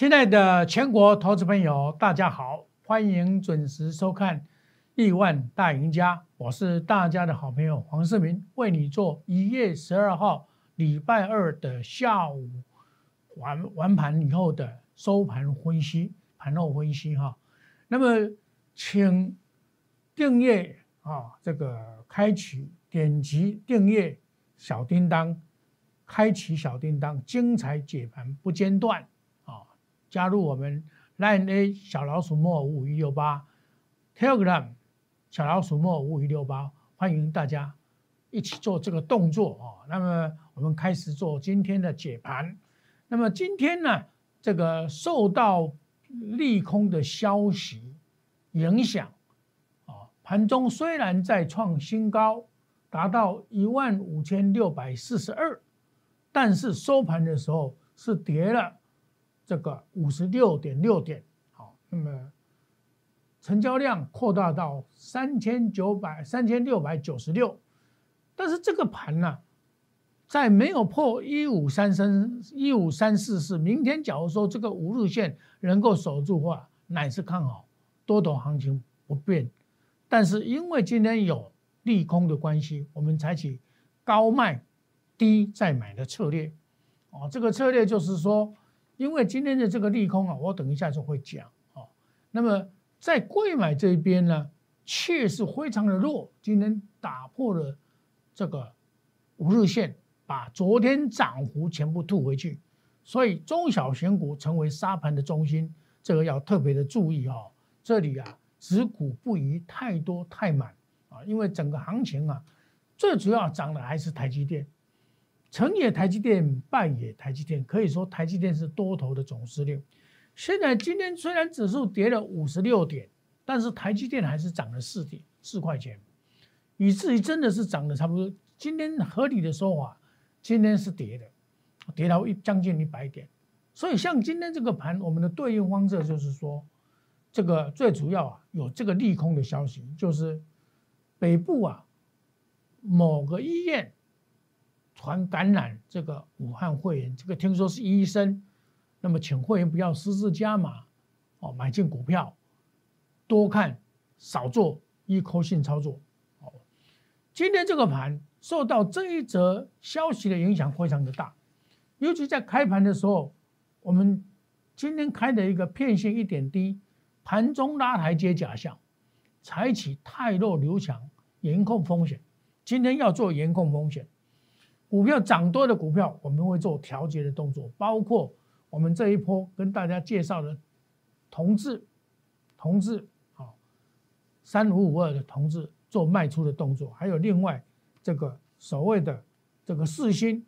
亲爱的全国投资朋友，大家好，欢迎准时收看《亿万大赢家》，我是大家的好朋友黄世明，为你做一月十二号礼拜二的下午完完盘以后的收盘分析、盘后分析哈。那么，请订阅啊，这个开启点击订阅小叮当，开启小叮当，精彩解盘不间断。加入我们 Line A 小老鼠莫五五一六八，Telegram 小老鼠莫五五一六八，欢迎大家一起做这个动作啊。那么我们开始做今天的解盘。那么今天呢，这个受到利空的消息影响啊，盘中虽然在创新高，达到一万五千六百四十二，但是收盘的时候是跌了。这个五十六点六点，好，那么成交量扩大到三千九百三千六百九十六，但是这个盘呢，在没有破一五三三一五三四四，明天假如说这个五日线能够守住的话，乃是看好多头行情不变，但是因为今天有利空的关系，我们采取高卖低再买的策略，哦，这个策略就是说。因为今天的这个利空啊，我等一下就会讲啊。那么在贵买这边呢，确实非常的弱，今天打破了这个五日线，把昨天涨幅全部吐回去，所以中小型股成为沙盘的中心，这个要特别的注意哈。这里啊，只股不宜太多太满啊，因为整个行情啊，最主要涨的还是台积电。成也台积电，败也台积电，可以说台积电是多头的总司令。现在今天虽然指数跌了五十六点，但是台积电还是涨了四点四块钱，以至于真的是涨了差不多。今天合理的说法，今天是跌的，跌到一将近一百点。所以像今天这个盘，我们的对应方式就是说，这个最主要啊有这个利空的消息，就是北部啊某个医院。传感染这个武汉会员，这个听说是医生，那么请会员不要私自加码哦，买进股票，多看少做，依扣性操作。哦，今天这个盘受到这一则消息的影响非常的大，尤其在开盘的时候，我们今天开的一个片线一点低，盘中拉台阶假象，采取太弱留强，严控风险。今天要做严控风险。股票涨多的股票，我们会做调节的动作，包括我们这一波跟大家介绍的同志、同志，好，三五五二的同志做卖出的动作，还有另外这个所谓的这个四星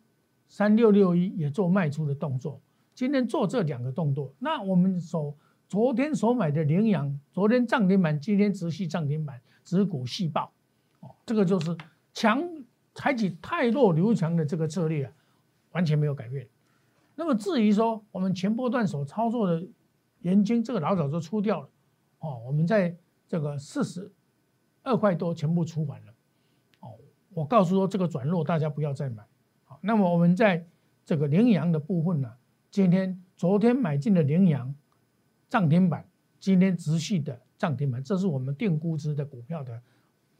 三六六一也做卖出的动作。今天做这两个动作，那我们所昨天所买的羚羊，昨天涨停板，今天直系涨停板，指股细爆，哦，这个就是强。采取太弱留强的这个策略啊，完全没有改变。那么至于说我们前波段所操作的盐金，这个老早就出掉了哦。我们在这个四十二块多全部出完了哦。我告诉说这个转弱大家不要再买。好，那么我们在这个羚羊的部分呢，今天昨天买进的羚羊涨停板，今天直系的涨停板，这是我们定估值的股票的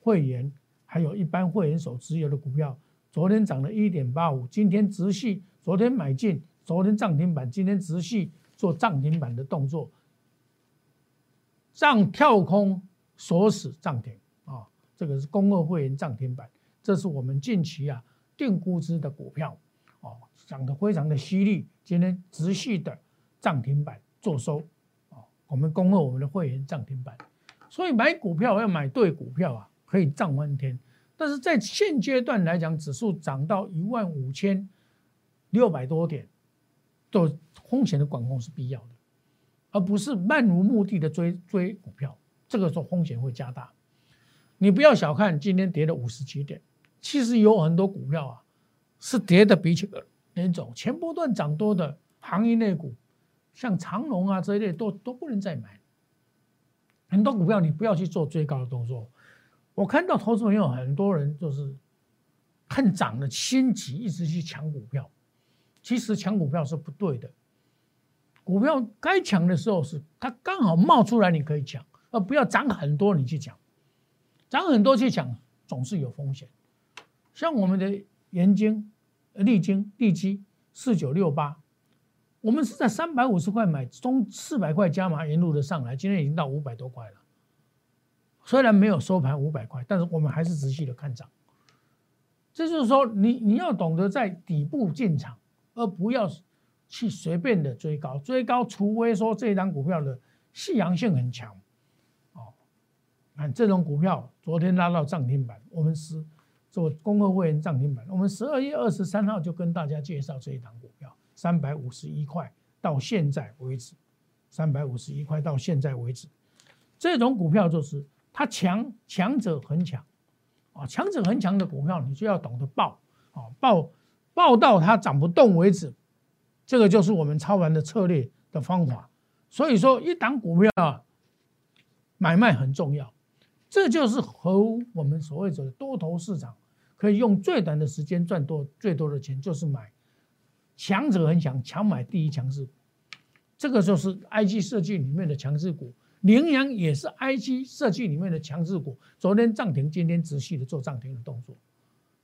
会员。还有一般会员所持有的股票，昨天涨了一点八五，今天直系，昨天买进，昨天涨停板，今天直系做涨停板的动作，涨跳空锁死涨停啊，这个是公二会员涨停板，这是我们近期啊定估值的股票哦，涨得非常的犀利，今天直系的涨停板做收哦，我们公二我们的会员涨停板，所以买股票要买对股票啊。可以涨翻天，但是在现阶段来讲，指数涨到一万五千六百多点，做风险的管控是必要的，而不是漫无目的的追追股票，这个时候风险会加大。你不要小看今天跌了五十几点，其实有很多股票啊是跌的比起那种前波段涨多的行业类股，像长隆啊这一类都都不能再买。很多股票你不要去做追高的动作。我看到投资朋友很多人就是看涨了心急，一直去抢股票。其实抢股票是不对的。股票该抢的时候是它刚好冒出来，你可以抢，而不要涨很多你去抢，涨很多去抢总是有风险。像我们的盐金、利金、利基四九六八，我们是在三百五十块买，中四百块加码，沿路的上来，今天已经到五百多块了。虽然没有收盘五百块，但是我们还是仔细的看涨。这就是说，你你要懂得在底部进场，而不要去随便的追高。追高，除非说这一张股票的夕阳性很强，哦，看这种股票昨天拉到涨停板，我们是做工会会员涨停板。我们十二月二十三号就跟大家介绍这一档股票，三百五十一块到现在为止，三百五十一块到现在为止，这种股票就是它强，强者很强。啊，强者恒强的股票，你就要懂得爆，啊，爆爆到它涨不动为止，这个就是我们操盘的策略的方法。所以说，一档股票啊，买卖很重要，这就是和我们所谓的多头市场可以用最短的时间赚多最多的钱，就是买强者恒强，强买第一强势股，这个就是 I G 设计里面的强势股。羚羊也是 I G 设计里面的强势股，昨天涨停，今天持续的做涨停的动作，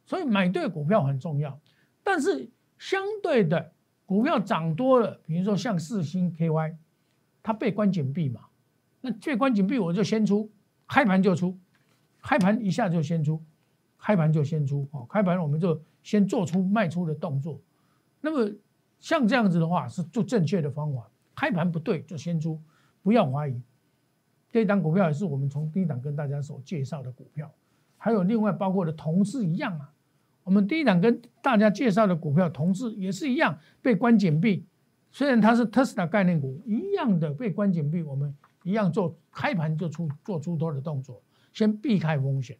所以买对股票很重要。但是相对的，股票涨多了，比如说像四星 K Y，它被关紧闭嘛，那被关紧闭我就先出，开盘就出，开盘一下就先出，开盘就先出，哦，开盘我们就先做出卖出的动作。那么像这样子的话是做正确的方法，开盘不对就先出，不要怀疑。这一档股票也是我们从第一档跟大家所介绍的股票，还有另外包括的同事一样啊。我们第一档跟大家介绍的股票，同事也是一样被关紧闭，虽然它是特斯拉概念股，一样的被关紧闭，我们一样做开盘就出做出多的动作，先避开风险。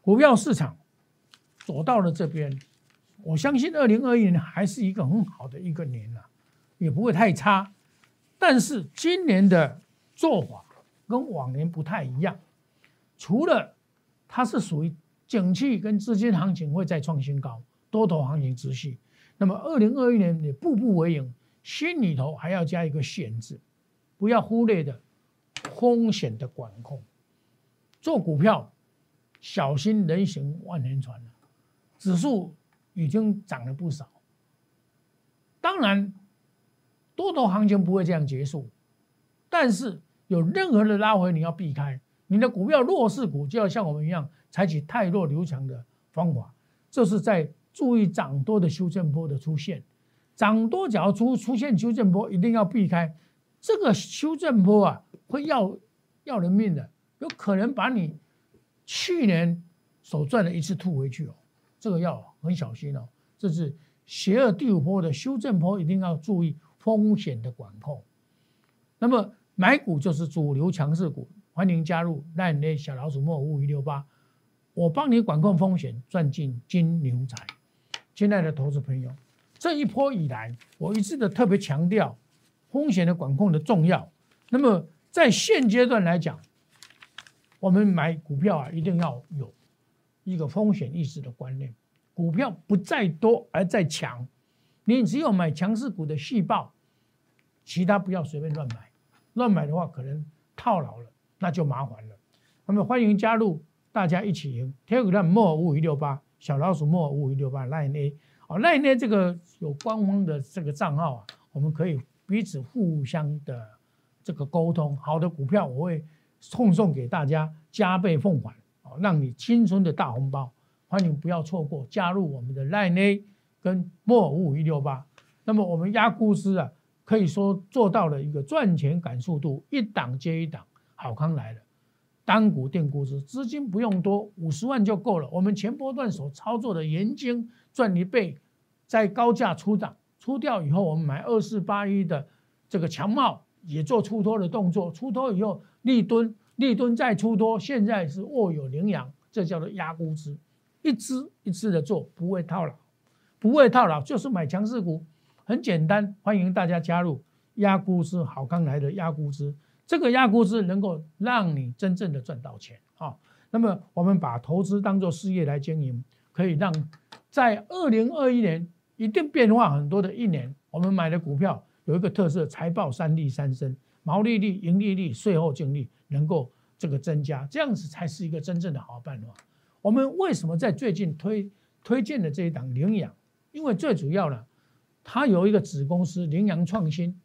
股票市场走到了这边，我相信二零二一年还是一个很好的一个年啊，也不会太差。但是今年的做法跟往年不太一样，除了它是属于景气跟资金行情会再创新高，多头行情持续。那么二零二一年你步步为营，心里头还要加一个险字，不要忽略的风险的管控。做股票小心人行万年船了，指数已经涨了不少。当然，多头行情不会这样结束，但是。有任何的拉回，你要避开。你的股票弱势股就要像我们一样，采取太弱留强的方法。这是在注意涨多的修正波的出现。涨多只要出出现修正波，一定要避开。这个修正波啊，会要要人命的，有可能把你去年所赚的一次吐回去哦。这个要很小心哦。这是邪恶第五波的修正波，一定要注意风险的管控。那么。买股就是主流强势股，欢迎加入烂内小老鼠莫五一六八，我帮你管控风险，赚进金牛财。亲爱的投资朋友，这一波以来，我一直的特别强调风险的管控的重要。那么在现阶段来讲，我们买股票啊，一定要有一个风险意识的观念。股票不在多而在强，你只有买强势股的细胞，其他不要随便乱买。乱买的话，可能套牢了，那就麻烦了。那么欢迎加入，大家一起赢。Telegram 莫五一六八小老鼠莫五一六八 Line A 哦，Line A 这个有官方的这个账号啊，我们可以彼此互相的这个沟通。好的股票我会送送给大家，加倍奉还哦，让你青春的大红包。欢迎不要错过加入我们的 Line A 跟莫五一六八。那么我们压估值啊。可以说做到了一个赚钱赶速度，一档接一档，好康来了，单股定估值，资金不用多，五十万就够了。我们前波段所操作的盐金赚一倍，在高价出档出掉以后，我们买二四八一的这个强茂也做出脱的动作，出脱以后立蹲立蹲再出脱，现在是握有羚羊，这叫做压估值，一支一支的做，不会套牢，不会套牢就是买强势股。很简单，欢迎大家加入压估值好康来的压估值，这个压估值能够让你真正的赚到钱啊。那么我们把投资当做事业来经营，可以让在二零二一年一定变化很多的一年，我们买的股票有一个特色，财报三利三升，毛利率、盈利率、税后净利能够这个增加，这样子才是一个真正的好办法。我们为什么在最近推推荐的这一档领养？因为最主要呢，它有一个子公司羚羊创新，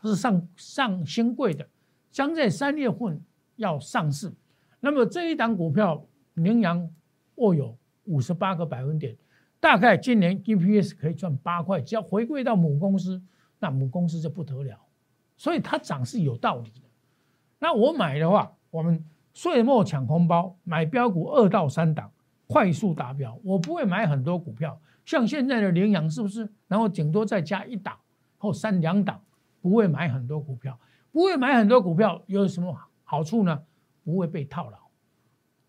它是上上新贵的，将在三月份要上市。那么这一档股票，羚羊握有五十八个百分点，大概今年 EPS 可以赚八块，只要回归到母公司，那母公司就不得了。所以它涨是有道理的。那我买的话，我们岁末抢红包，买标股二到三档，快速达标。我不会买很多股票，像现在的羚羊是不是？然后顶多再加一档或三两档，不会买很多股票。不会买很多股票有什么好处呢？不会被套牢，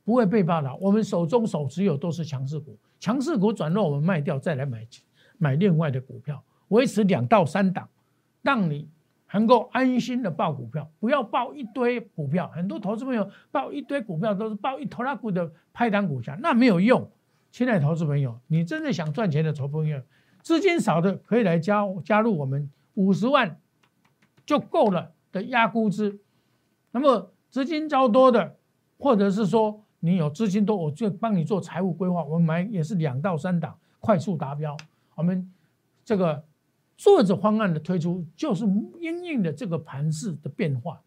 不会被套牢。我们手中手持有都是强势股，强势股转弱我们卖掉，再来买买另外的股票，维持两到三档，让你能够安心的报股票，不要报一堆股票。很多投资朋友报一堆股票都是报一头拉股的派单股价，那没有用。亲爱的投资朋友，你真的想赚钱的投资朋友，资金少的可以来加加入我们五十万就够了的压估值，那么。资金较多的，或者是说你有资金多，我就帮你做财务规划。我们买也是两到三档，快速达标。我们这个作者方案的推出，就是因应的这个盘势的变化。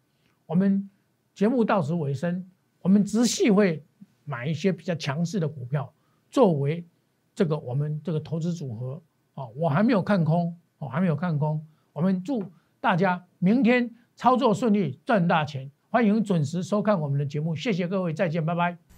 我们节目到此尾声，我们直系会买一些比较强势的股票，作为这个我们这个投资组合。啊，我还没有看空，我还没有看空。我们祝大家明天操作顺利，赚大钱。欢迎准时收看我们的节目，谢谢各位，再见，拜拜。